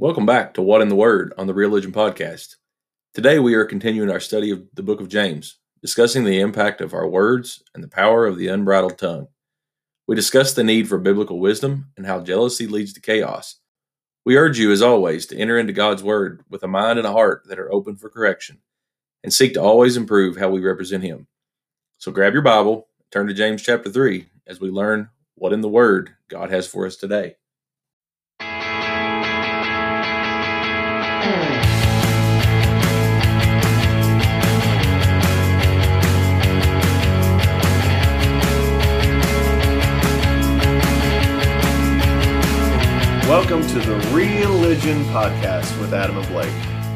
Welcome back to What in the Word on the Realigion Podcast. Today we are continuing our study of the book of James, discussing the impact of our words and the power of the unbridled tongue. We discuss the need for biblical wisdom and how jealousy leads to chaos. We urge you, as always, to enter into God's Word with a mind and a heart that are open for correction and seek to always improve how we represent Him. So grab your Bible, turn to James chapter 3 as we learn what in the Word God has for us today. Welcome to the Realigion Podcast with Adam and Blake,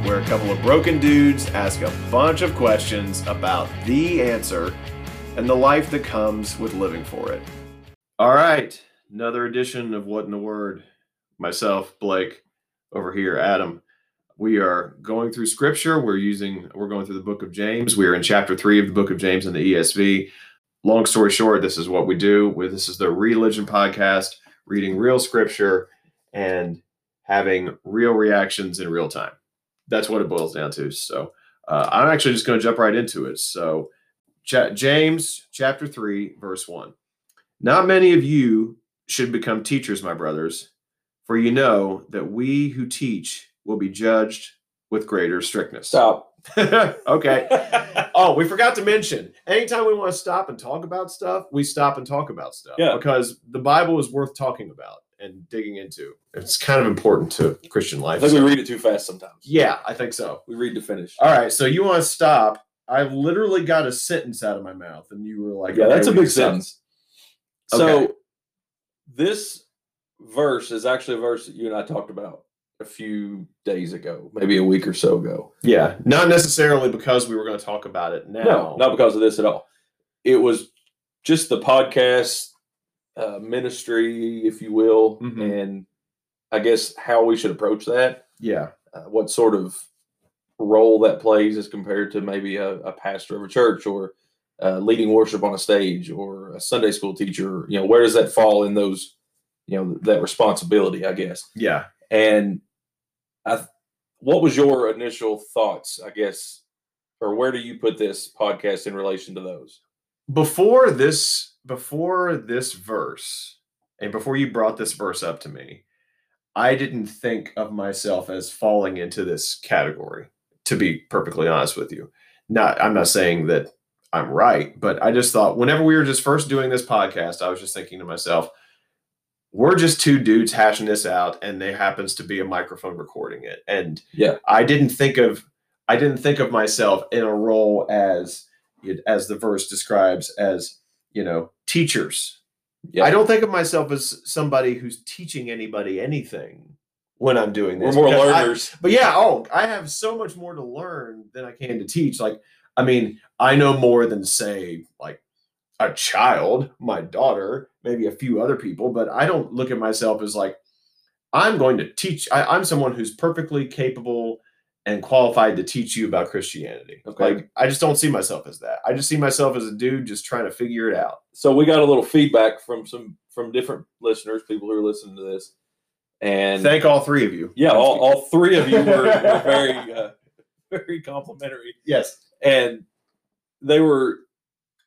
where a couple of broken dudes ask a bunch of questions about the answer and the life that comes with living for it. All right, another edition of What in the Word. Myself, Blake, over here, Adam. We are going through scripture. We're using, we're going through the book of James. We are in chapter three of the book of James in the ESV. Long story short, this is what we do. This is the Realigion Podcast, reading real scripture and having real reactions in real time. That's what it boils down to. So uh, I'm actually just going to jump right into it. So, Ch- James chapter 3, verse 1. Not many of you should become teachers, my brothers, for you know that we who teach will be judged with greater strictness. Stop. okay. oh, we forgot to mention anytime we want to stop and talk about stuff, we stop and talk about stuff. Yeah. Because the Bible is worth talking about and digging into. It's kind of important to Christian life. I think we read it too fast sometimes. yeah, I think so. We read to finish. All right, so you want to stop. I literally got a sentence out of my mouth, and you were like, Yeah, okay, that's a big sentence. So this verse is actually a verse that you and I talked about a few days ago, maybe a week or so ago. Yeah, not necessarily because we were going to talk about it now. No, not because of this at all. It was just the podcast uh, ministry, if you will, Mhm. and I guess how we should approach that. Yeah, Uh, what sort of role that plays as compared to maybe a, a pastor of a church or uh, leading worship on a stage or a Sunday school teacher. You know, where does that fall in those? You know, that responsibility, I guess. yeah. And I, what was your initial thoughts? I guess, or where do you put this podcast in relation to those? Before this, before this verse, and before you brought this verse up to me, I didn't think of myself as falling into this category. To be perfectly honest with you, not I'm not saying that I'm right, but I just thought whenever we were just first doing this podcast, I was just thinking to myself, we're just two dudes hashing this out, and there happens to be a microphone recording it. And Yeah. I didn't think of I didn't think of myself in a role as as the verse describes as you know teachers. Yeah. I don't think of myself as somebody who's teaching anybody anything when I'm doing this. We're more because I- learners. but yeah, oh, I have so much more to learn than I can to teach. Like, I mean, I know more than say like a child, my daughter, maybe a few other people, but I don't look at myself as like I'm going to teach. I, I'm someone who's perfectly capable and qualified to teach you about Christianity. Okay. Like, I just don't see myself as that. I just see myself as a dude just trying to figure it out. so we got a little feedback from some from different listeners, people who are listening to this, and Thank all three of you. yeah, all, all three of you were, were very uh, very complimentary, yes. and they were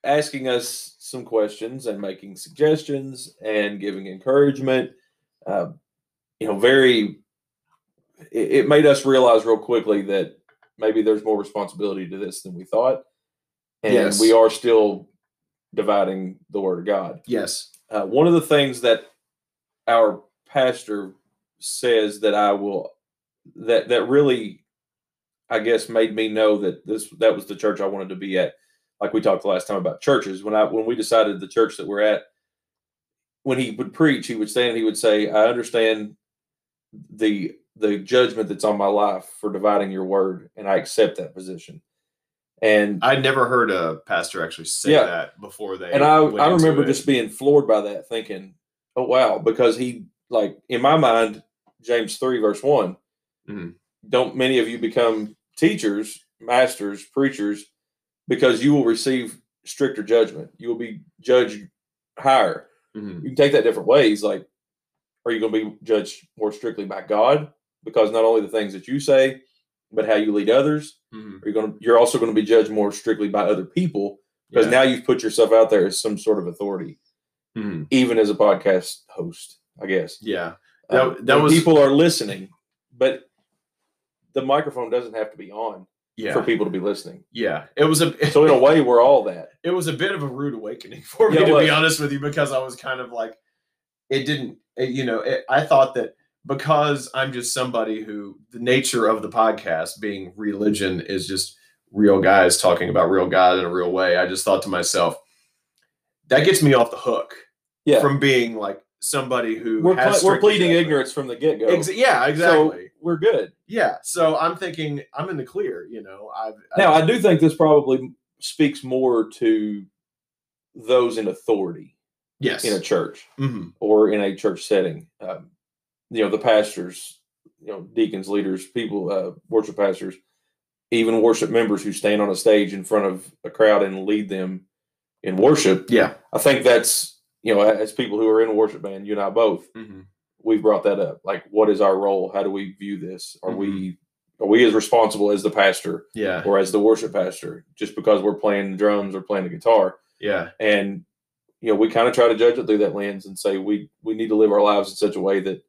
asking us some questions and making suggestions and giving encouragement. Uh, you know, very. It, it made us realize real quickly that maybe there's more responsibility to this than we thought, and Yes. we are still dividing the word of God Yes. uh, one of the things that our pastor says that I will that that really I guess made me know that this that was the church I wanted to be at. Like we talked the last time about churches. When I when we decided the church that we're at, when he would preach, he would stand and he would say, I understand the the judgment that's on my life for dividing your word, and I accept that position. And I'd never heard a pastor actually say Yeah. that before they. and I I remember just being floored by that, thinking, "Oh wow!" Because he like in my mind, James three verse one, Mhm. don't many of you become teachers, masters, preachers, because you will receive stricter judgment. You will be judged higher. Mhm. You can take that different ways. Like, are you going to be judged more strictly by God because not only the things that you say, but how you lead others. Mhm. You're going to you're also going to be judged more strictly by other people because Yeah. now you've put yourself out there as some sort of authority, Mhm. even as a podcast host. I guess Yeah. That- Um, that was- people are listening, but the microphone doesn't have to be on Yeah. for people to be listening. Yeah. It was a So in a way, we're all that. it was a bit of a rude awakening for me Yeah, to be honest with you because I was kind of like it didn't it, you know it, I thought that because I'm just somebody who the nature of the podcast being religion is just real guys talking about real God in a real way. I just thought to myself that gets me off the hook Yeah, from being like somebody who we're has ple- we're pleading judgment. ignorance from the get go. Ex- yeah, exactly. So we're good. yeah, so I'm thinking I'm in the clear. You know, I've Now, I do think this probably speaks more to those in authority yes, in a church Mhm. or in a church setting. Um, you know, the pastors, you know, deacons, leaders, people, uh, worship pastors, even worship members who stand on a stage in front of a crowd and lead them in worship. yeah, I think that's, you know, as people who are in worship band, you and I both, Mhm. we've brought that up. Like, what is our role? How do we view this? Are we are we as responsible as the pastor yeah, or as the worship pastor just because we're playing the drums or playing the guitar? yeah, And you know, we kind of try to judge it through that lens and say we we need to live our lives in such a way that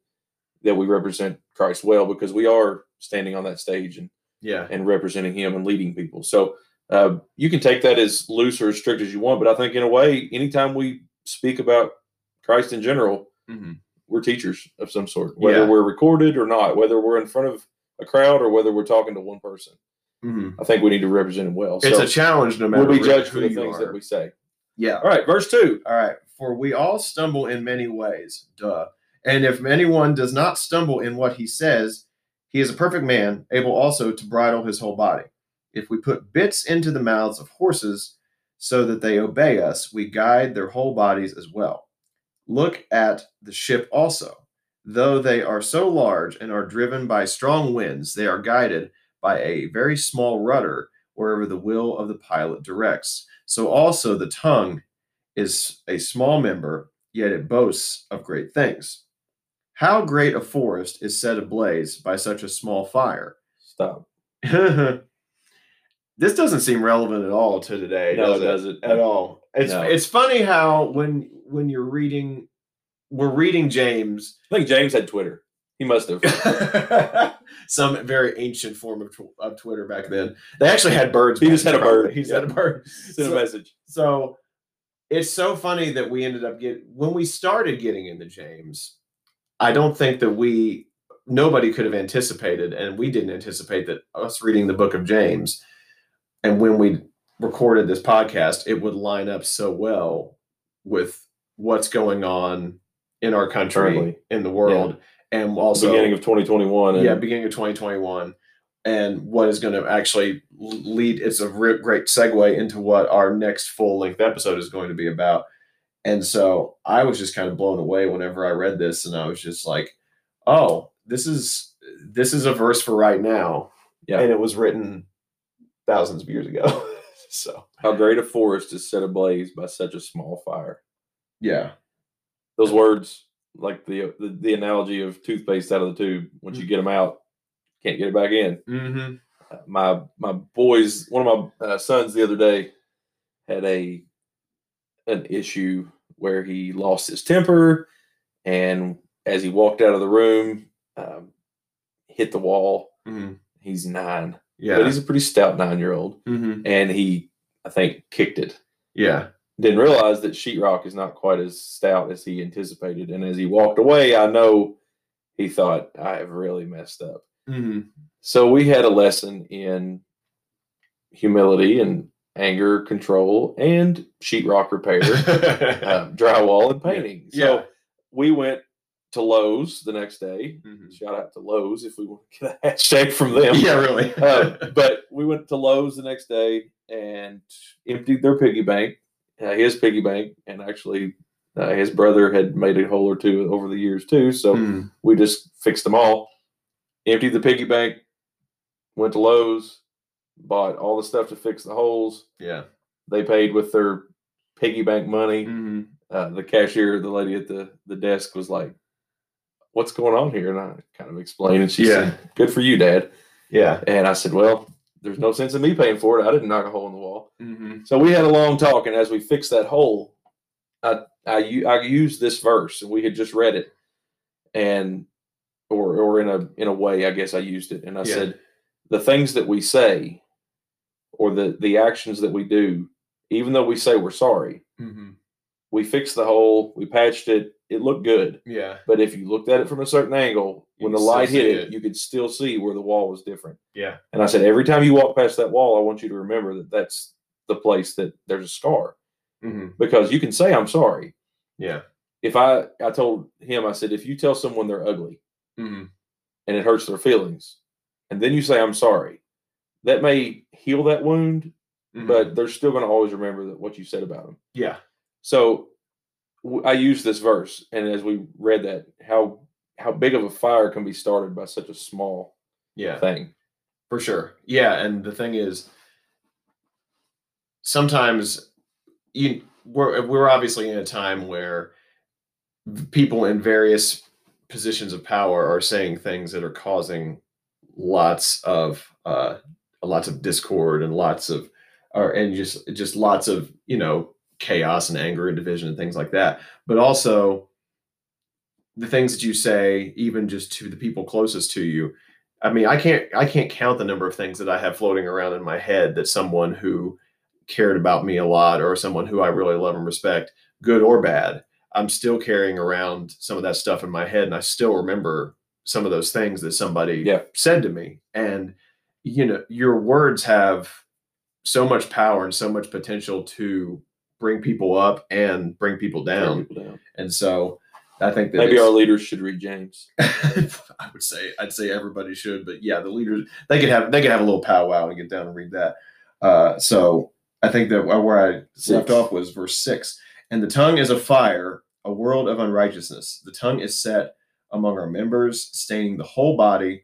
that we represent Christ well because we are standing on that stage and yeah, and representing Him and leading people. So uh, you can take that as loose or as strict as you want, but I think in a way, anytime we speak about Christ in general, Mhm. we're teachers of some sort, whether Yeah. we're recorded or not, whether we're in front of a crowd or whether we're talking to one person. Mhm. I think we need to represent him well. It's so a challenge no matter we'll be judged for the things are. that we say. Yeah. All right, verse two. All right. For we all stumble in many ways. Duh. And if anyone does not stumble in what he says, he is a perfect man, able also to bridle his whole body. If we put bits into the mouths of horses so that they obey us, we guide their whole bodies as well. Look at the ship also. Though they are so large and are driven by strong winds, they are guided by a very small rudder wherever the will of the pilot directs. So also the tongue is a small member, yet it boasts of great things. How great a forest is set ablaze by such a small fire? Stop. this doesn't seem relevant at all to today, No, does it doesn't. At all. It's No. it's funny how when when you're reading we're reading James I think James had Twitter. He must have. some very ancient form of, tw- of Twitter back then. They actually had birds. He just had a bird. He just had a bird. Send a message. so it's so funny that we ended up get when we started getting into James. I don't think that we nobody could have anticipated, and we didn't anticipate that us reading the book of James, and when we recorded this podcast, it would line up so well with what's going on in our country, Currently. in the world, and also beginning of 2021. And yeah, beginning of 2021, and what is going to actually lead. It's a re- great segue into what our next full length episode is going to be about. And so I was just kind of blown away whenever I read this, and I was just like, "Oh, this is this is a verse for right now." Yeah. and it was written thousands of years ago. so How great a forest is set ablaze by such a small fire. yeah, Those words, like the the, the analogy of toothpaste out of the tube, once you get them out, can't get it back in. mm-hmm. Uh, my my boys, one of my uh, sons the other day had a an issue where he lost his temper, and as he walked out of the room, um, hit the wall. Mm-hmm. He's nine, yeah, but he's a pretty stout nine year old, mm-hmm. and he I think kicked it. yeah, didn't realize that sheetrock is not quite as stout as he anticipated. And as he walked away, I know he thought, I have really messed up. mm-hmm. So we had a lesson in humility and anger control and sheetrock repair, uh, drywall and painting. So Yeah. we went to Lowe's the next day. Mhm. Shout out to Lowe's if we want to get a hashtag from them. yeah, really. Uh, but we went to Lowe's the next day and emptied their piggy bank, uh, his piggy bank, and actually uh, his brother had made a hole or two over the years too. So Mhm. we just fixed them all, emptied the piggy bank, went to Lowe's, bought all the stuff to fix the holes. yeah. They paid with their piggy bank money. Mm-hmm. Uh, the cashier, the lady at the, the desk was like, what's going on here? And I kind of explained, and she Yeah. said, "Good for you, Dad." Yeah. And I said, "Well, there's no sense in me paying for it. I didn't knock a hole in the wall." Mm-hmm. So we had a long talk, and as we fixed that hole, I, I, I used this verse, and we had just read it, and or or in a in a way, I guess I used it, and I Yeah. said, the things that we say, or the the actions that we do, even though we say we're sorry, Mm-hmm. we fixed the hole, we patched it, it looked good. Yeah. But if you looked at it from a certain angle, You when the light hit it, it. you could still see where the wall was different. Yeah. And I said, every time you walk past that wall, I want you to remember that that's the place that there's a scar Mm-hmm. because you can say I'm sorry. Yeah. If I I told him I said if you tell someone they're ugly Mm-hmm. and it hurts their feelings, and then you say I'm sorry, that may heal that wound, but they're still going to always remember that what you said about them. yeah. So w- I use this verse, and as we read that, how how big of a fire can be started by such a small Yeah. thing. For sure. Yeah, and the thing is sometimes you we're we're obviously in a time where people in various positions of power are saying things that are causing lots of uh lots of discord and lots of or and just just lots of, you know, chaos and anger and division and things like that. But also the things that you say even just to the people closest to you I mean, I can't I can't count the number of things that I have floating around in my head that someone who cared about me a lot or someone who I really love and respect, good or bad, I'm still carrying around some of that stuff in my head and I still remember some of those things that somebody Yeah. said to me. And you know, your words have so much power and so much potential to bring people up and bring people down. people down. And so I think that Maybe our leaders should read James. I would say I'd say everybody should, but yeah, the leaders they could have they could have a little powwow and get down and read that. Uh, so I think that where I Six. left off was verse six, and the tongue is a fire, a world of unrighteousness. The tongue is set among our members, staining the whole body,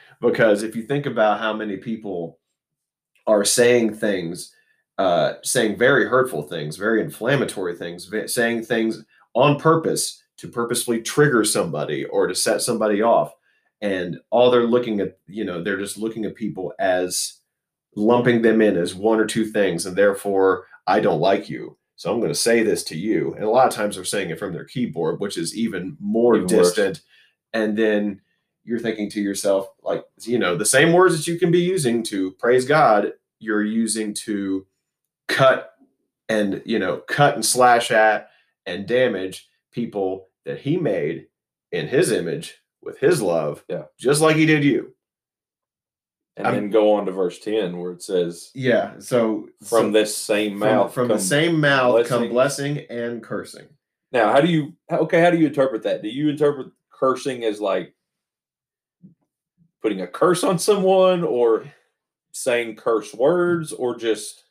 Because if you think about how many people are saying things uh, saying very hurtful things very inflammatory things saying things on purpose to purposefully trigger somebody or to set somebody off and all they're looking at you know they're just looking at people as lumping them in as one or two things and therefore i don't like you so i'm going to say this to you and a lot of times they're saying it from their keyboard which is even more Even worse. distant and then you're thinking to yourself like you know the same words that you can be using to praise god you're using to cut and you know cut and slash at and damage people that he made in his image with his love Yeah. just like he did you And I'm- then go on to verse 10 where it says, yeah so From so this same mouth. from the same mouth come blessing. blessing and cursing Now, how do you, okay, how do you interpret that? Do you interpret cursing as like putting a curse on someone or saying curse words or just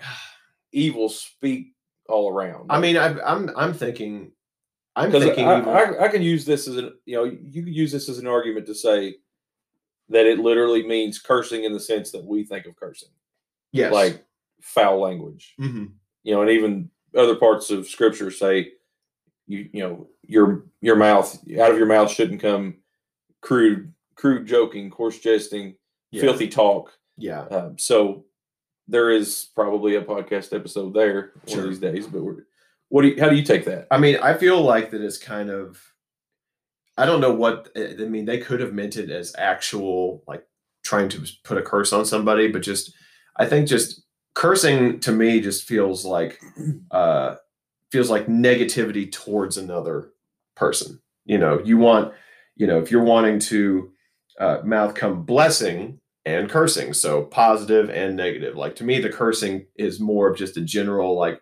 evil speak all around? i mean I, i'm i'm thinking i'm thinking I, I, I can use this as an you know you could use this as an argument to say that it literally means cursing in the sense that we think of cursing yes like foul language Mhm. you know and even other parts of scripture say you you know your your mouth out of your mouth shouldn't come crude crude joking coarse jesting Yeah. filthy talk yeah um, so there is probably a podcast episode there one Sure. of these days but we're, what do you, how do you take that I mean, I feel like that is kind of. I don't know what I I mean. They could have meant it as actual, like trying to put a curse on somebody, but just I think just cursing to me just feels like uh feels like negativity towards another person. You know, you want you know if you're wanting to uh, mouth come blessing and cursing, so positive and negative. Like to me, the cursing is more of just a general like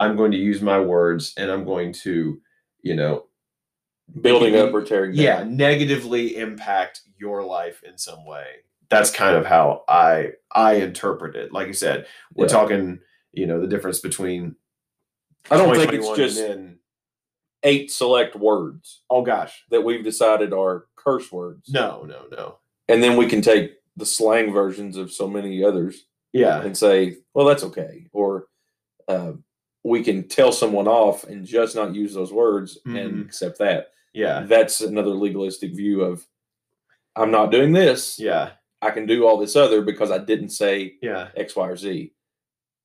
I'm going to use my words and I'm going to, you know, building up or tearing down. yeah negatively impact your life in some way that's kind of how i i interpret it like you said we're Yeah. talking you know the difference between I don't think it's just eight select words oh gosh that we've decided are curse words. no no no And then we can take the slang versions of so many others yeah and say, well, that's okay. Or uh, we can tell someone off and just not use those words and Mhm. accept that. yeah That's another legalistic view of I'm not doing this. yeah I can do all this other because I didn't say yeah X, Y, or Z.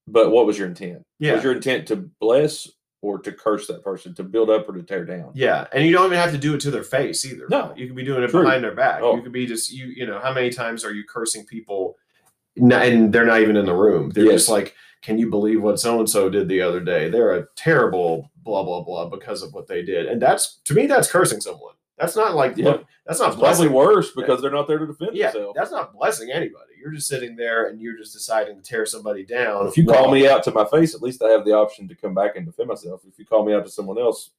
But what was your intent? Yeah. Was your intent to bless or to curse that person, to build up or to tear down? Yeah, and you don't even have to do it to their face either. No. you could be doing it True. behind their back. Oh. You could be just you. You know, how many times are you cursing people, and they're not even in the room? They're just like, "Can you believe what so and so did the other day? They're a terrible blah blah blah because of what they did." And that's to me, that's cursing someone. That's not like Yeah. look, that's not probably worse because they're not there to defend Yeah, themselves. that's not blessing anybody. You're just sitting there and you're just deciding to tear somebody down. If you call me out to my face, at least I have the option to come back and defend myself. If you call me out to someone else,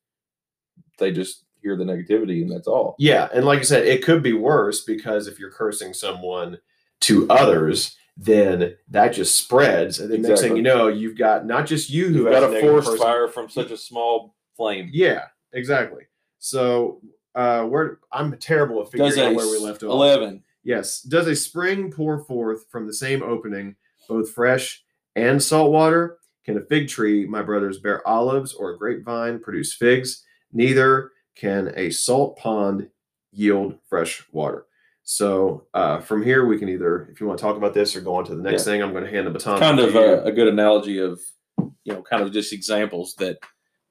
they just hear the negativity and that's all. Yeah, and like I said, it could be worse because if you're cursing someone to others, then that just spreads, and the next thing you know, you've got not just you who You've got a a forest person- fire from such a small flame. Yeah, exactly. So uh, we're I'm terrible at figuring Does out a where we left off. eleven? Yes. Does a spring pour forth from the same opening both fresh and salt water? Can a fig tree, my brothers, bear olives or a grapevine produce figs? Neither can a salt pond yield fresh water. So uh, from here, we can either, if you want to talk about this or go on to the next Yeah. thing, I'm going to hand the baton. Kind to of a, a good analogy of you know, kind of just examples that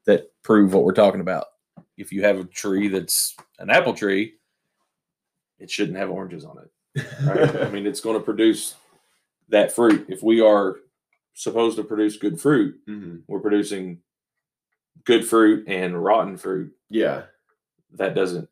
that prove what we're talking about. If you have a tree that's an apple tree, it shouldn't have oranges on it. Right? I mean, it's going to produce that fruit. If we are supposed to produce good fruit, Mhm. we're producing good fruit and rotten fruit. Yeah. That doesn't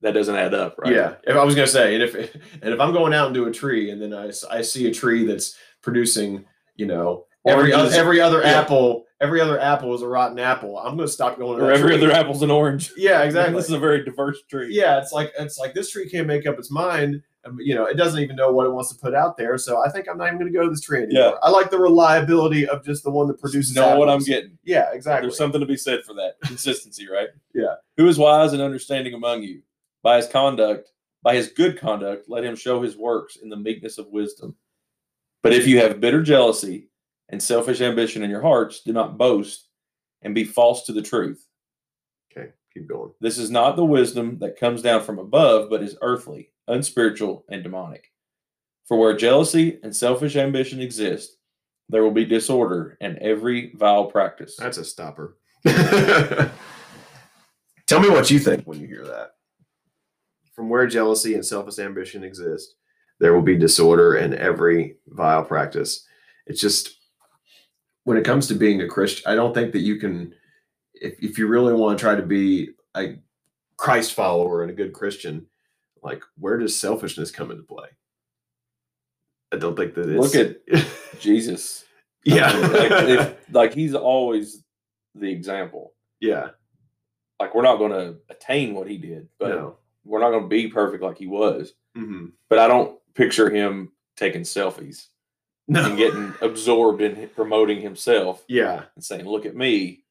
that doesn't add up, right? Yeah, if I was gonna say, and if and if I'm going out into a tree and then I, I see a tree that's producing, you know, every Oranges. every other Yeah. apple, every other apple is a rotten apple. I'm gonna stop going. To Or every tree. other apple's an orange. Yeah, exactly. This is a very diverse tree. yeah, it's like it's like this tree can't make up its mind. You know, it doesn't even know what it wants to put out there. So I think I'm not even going to go to this tree anymore. Yeah. I like the reliability of just the one that produces. know what I'm getting. Yeah, exactly. There's something to be said for that consistency, right? Yeah. Who is wise and understanding among you? By his conduct, by his good conduct, let him show his works in the meekness of wisdom. But if you have bitter jealousy and selfish ambition in your hearts, do not boast and be false to the truth. Okay, keep going. This is not the wisdom that comes down from above, but is earthly, unspiritual, and demonic. For where jealousy and selfish ambition exist, there will be disorder and every vile practice. That's a stopper. Tell me what you think when you hear that. From where jealousy and selfish ambition exist, there will be disorder and every vile practice. It's just when it comes to being a Christian, I don't think that you can, if, if you really want to try to be a Christ follower and a good Christian, like where does selfishness come into play? I don't think that it's. Look at Jesus. yeah, like, if, like he's always the example. yeah, Like we're not going to attain what he did, but no, we're not going to be perfect like he was. hmm But I don't picture him taking selfies no, and getting absorbed in promoting himself yeah, and saying, "Look at me."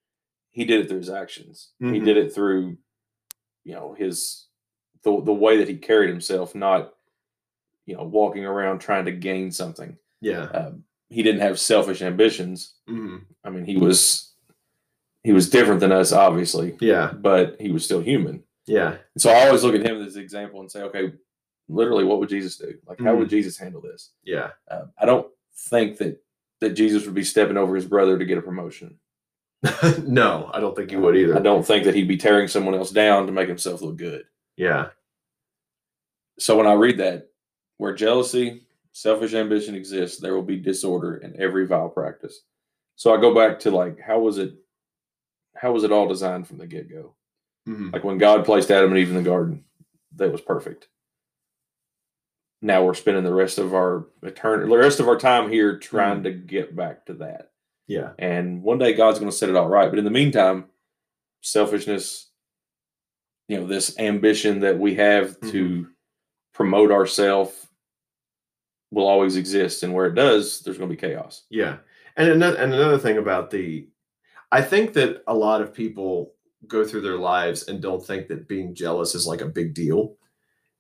He did it through his actions. He Mhm. did it through, you know, his the the way that he carried himself, not, you know, walking around trying to gain something. yeah. Um, he didn't have selfish ambitions. hmm I mean, he was he was different than us, obviously, Yeah, but he was still human. yeah, And so I always look at him as an example and say, okay, literally, what would Jesus do? Like, how Mm-hmm. would Jesus handle this? yeah. Um, I don't think that that Jesus would be stepping over his brother to get a promotion. no, I don't think he would either. I don't think that he'd be tearing someone else down to make himself look good. Yeah, So when I read that, where jealousy, selfish ambition exists, there will be disorder in every vile practice. So I go back to like, how was it? How was it all designed from the get go? Mhm. Like when God placed Adam and Eve in the garden, that was perfect. Now we're spending the rest of our eternity, the rest of our time here trying to get back to that. yeah, And one day God's going to set it all right. But in the meantime, selfishness, you know this ambition that we have Mm-hmm. to promote ourselves will always exist and where it does there's going to be chaos Yeah. And another and another thing about the I think that a lot of people go through their lives and don't think that being jealous is like a big deal.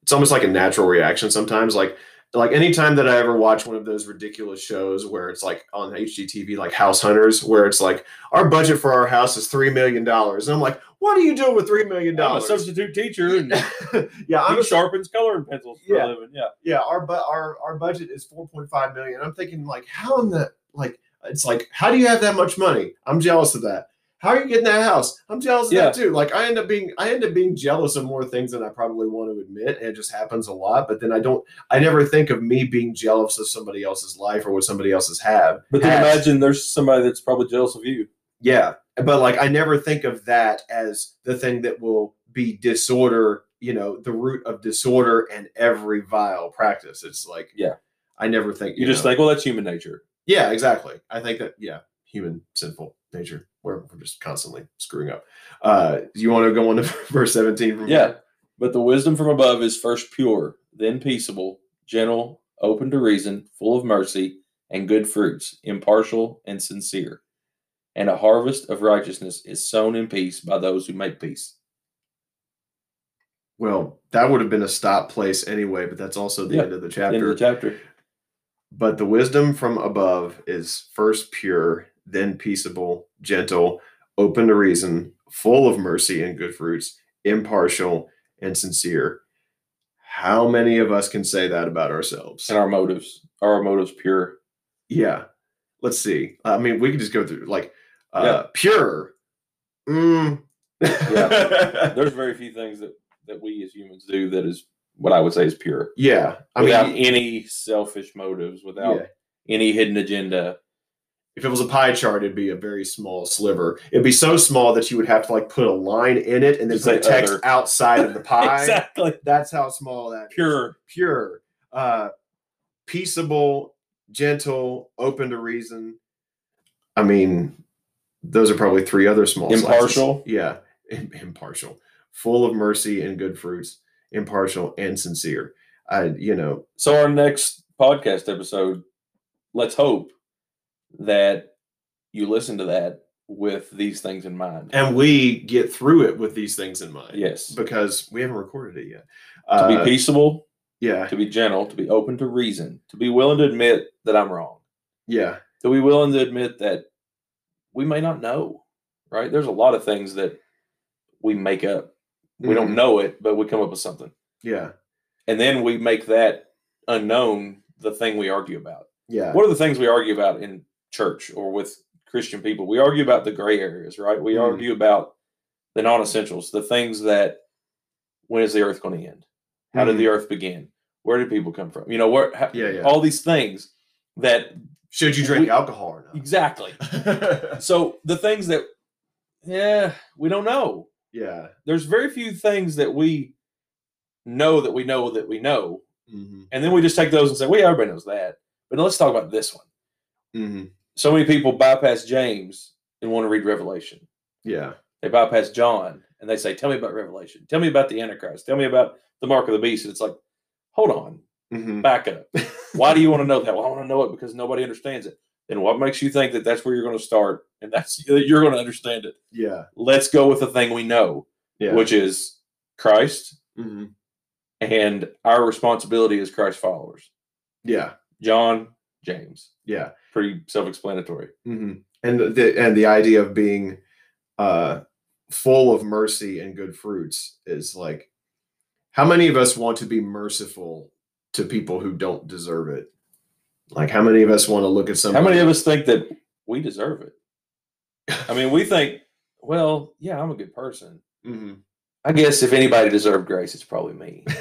It's almost like a natural reaction sometimes like like anytime that I ever watch one of those ridiculous shows where it's like on HGTV like House Hunters where it's like our budget for our house is 3 million dollars and I'm like what are you doing with 3 million i'm a dollars? substitute teacher and yeah, I'm he a sharpens coloring pencils for Yeah. a living yeah yeah our bu- our our budget is 4.5 million i'm thinking like how in the like it's like how do you have that much money i'm jealous of that how are you getting that house i'm jealous of Yeah. that too like i end up being i end up being jealous of more things than i probably want to admit and it just happens a lot but then i don't i never think of me being jealous of somebody else's life or what somebody else's have but then has. imagine there's somebody that's probably jealous of you yeah but like i never think of that as the thing that will be disorder you know the root of disorder and every vile practice it's like Yeah. i never think you, just know. think well that's human nature Yeah, exactly. I think that yeah, human sinful nature. We're, we're just constantly screwing up. Uh, you want to go on to verse seventeen? From Yeah. But the wisdom from above is first pure, then peaceable, gentle, open to reason, full of mercy and good fruits, impartial and sincere. And a harvest of righteousness is sown in peace by those who make peace. Well, that would have been a stop place anyway, but that's also the Yeah, end of the End chapter. of the chapter. But the wisdom from above is first pure, then peaceable, gentle, open to reason, full of mercy and good fruits, impartial and sincere. How many of us can say that about ourselves? And our motives. Are our motives pure? Yeah. Let's see. I mean, we could just go through like uh Yeah. pure. Mm. Yeah. There's very few things that, that we as humans do that is what I would say is pure. yeah. I without mean, any selfish motives, without yeah. any hidden agenda. If it was a pie chart, it'd be a very small sliver. It'd be so small that you would have to like put a line in it and then put say text other. outside of the pie. exactly. That's how small that Pure. Pure. Uh peaceable, gentle, open to reason. I mean, those are probably three other small slices. Impartial. Yeah. im- Impartial. Full of mercy and good fruits. Impartial and sincere. I, you know, So our next podcast episode, let's hope that you listen to that with these things in mind. and we get through it with these things in mind. Yes. Because we haven't recorded it yet. to Uh, be peaceable, yeah. to be gentle, to be open to reason, to be willing to admit that I'm wrong, Yeah. to be willing to admit that we may not know, right? There's a lot of things that we make up. We Mhm. don't know it, but we come up with something. Yeah. And then we make that unknown the thing we argue about. Yeah. What are the things we argue about in church or with Christian people? We argue about the gray areas, right? We Mhm. argue about the non essentials, the things that when is the earth going to end? How did the earth begin? Where did people come from? You know, where how, Mm-hmm. Yeah, yeah. all these things that Should you drink We- alcohol or not? exactly. So the things that yeah, we don't know. yeah. There's very few things that we know that we know that we know. hmm And then we just take those and say, well, yeah, everybody knows that. But let's talk about this one. Hmm So many people bypass James and want to read Revelation. Yeah. They bypass John and they say, Tell me about Revelation. Tell me about the Antichrist. Tell me about the mark of the beast. And it's like, hold on, hmm back up. Why do you want to know that? Well, I want to know it because nobody understands it. And what makes you think that that's where you're going to start and that's you're going to understand it? Yeah. Let's go with the thing we know, Yeah. which is Christ hmm and our responsibility as Christ followers. Yeah. John, James, Yeah. Pretty self-explanatory. hmm And the- and the idea of being uh full of mercy and good fruits is like how many of us want to be merciful to people who don't deserve it? Like how many of us want to look at something. How many of us think that we deserve it? I mean, we think, well, yeah, I'm a good person. Mhm. I guess if anybody deserved grace, it's probably me.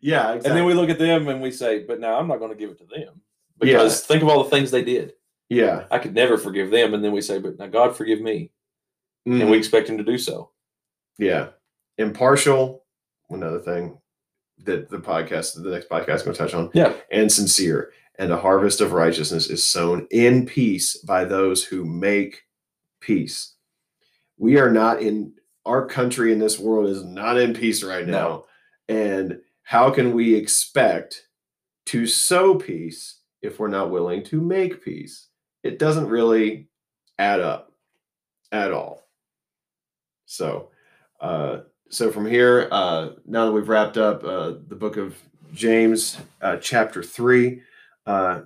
yeah, exactly. And then we look at them and we say, but now I'm not going to give it to them because think of all the things they did. yeah. I could never forgive them. And then we say, but now God forgive me. And Mhm. we expect him to do so. Yeah. Impartial, another thing that the podcast, the next podcast is going to touch on. Yeah. And sincere. And a harvest of righteousness is sown in peace by those who make peace. We are not in our country in this world is not in peace right now. No. And how can we expect to sow peace if we're not willing to make peace? It doesn't really add up at all. So, uh, so from here, uh, now that we've wrapped up uh, the book of James, uh, chapter three, uh,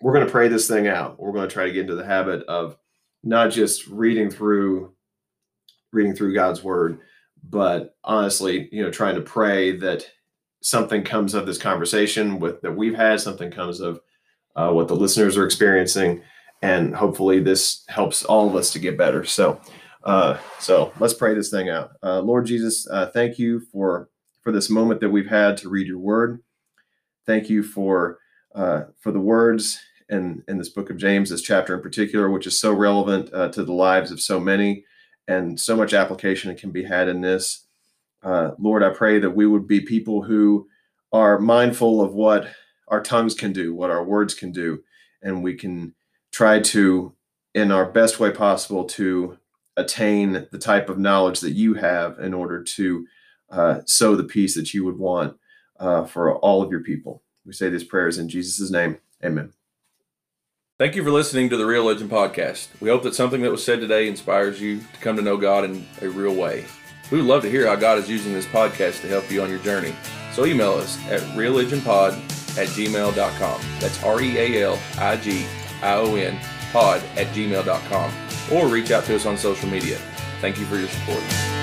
we're going to pray this thing out. We're going to try to get into the habit of not just reading through reading through God's word, but honestly, you know, trying to pray that something comes of this conversation with that we've had, something comes of uh, what the listeners are experiencing, and hopefully this helps all of us to get better. So, uh, so let's pray this thing out. Uh, Lord Jesus, uh, thank you for for this moment that we've had to read your word. Thank you for uh, for the words in in this book of James, this chapter in particular, which is so relevant uh, to the lives of so many, and so much application can be had in this. Uh, Lord, I pray that we would be people who are mindful of what our tongues can do, what our words can do, and we can try to, in our best way possible, to attain the type of knowledge that you have in order to uh, sow the peace that you would want uh, for all of your people. We say these prayers in Jesus' name. Amen. Thank you for listening to the Realigion Podcast. We hope that something that was said today inspires you to come to know God in a real way. We would love to hear how God is using this podcast to help you on your journey. So email us at realigionpod at gmail.com. That's R E A L I G I O N pod at gmail.com. Or reach out to us on social media. Thank you for your support.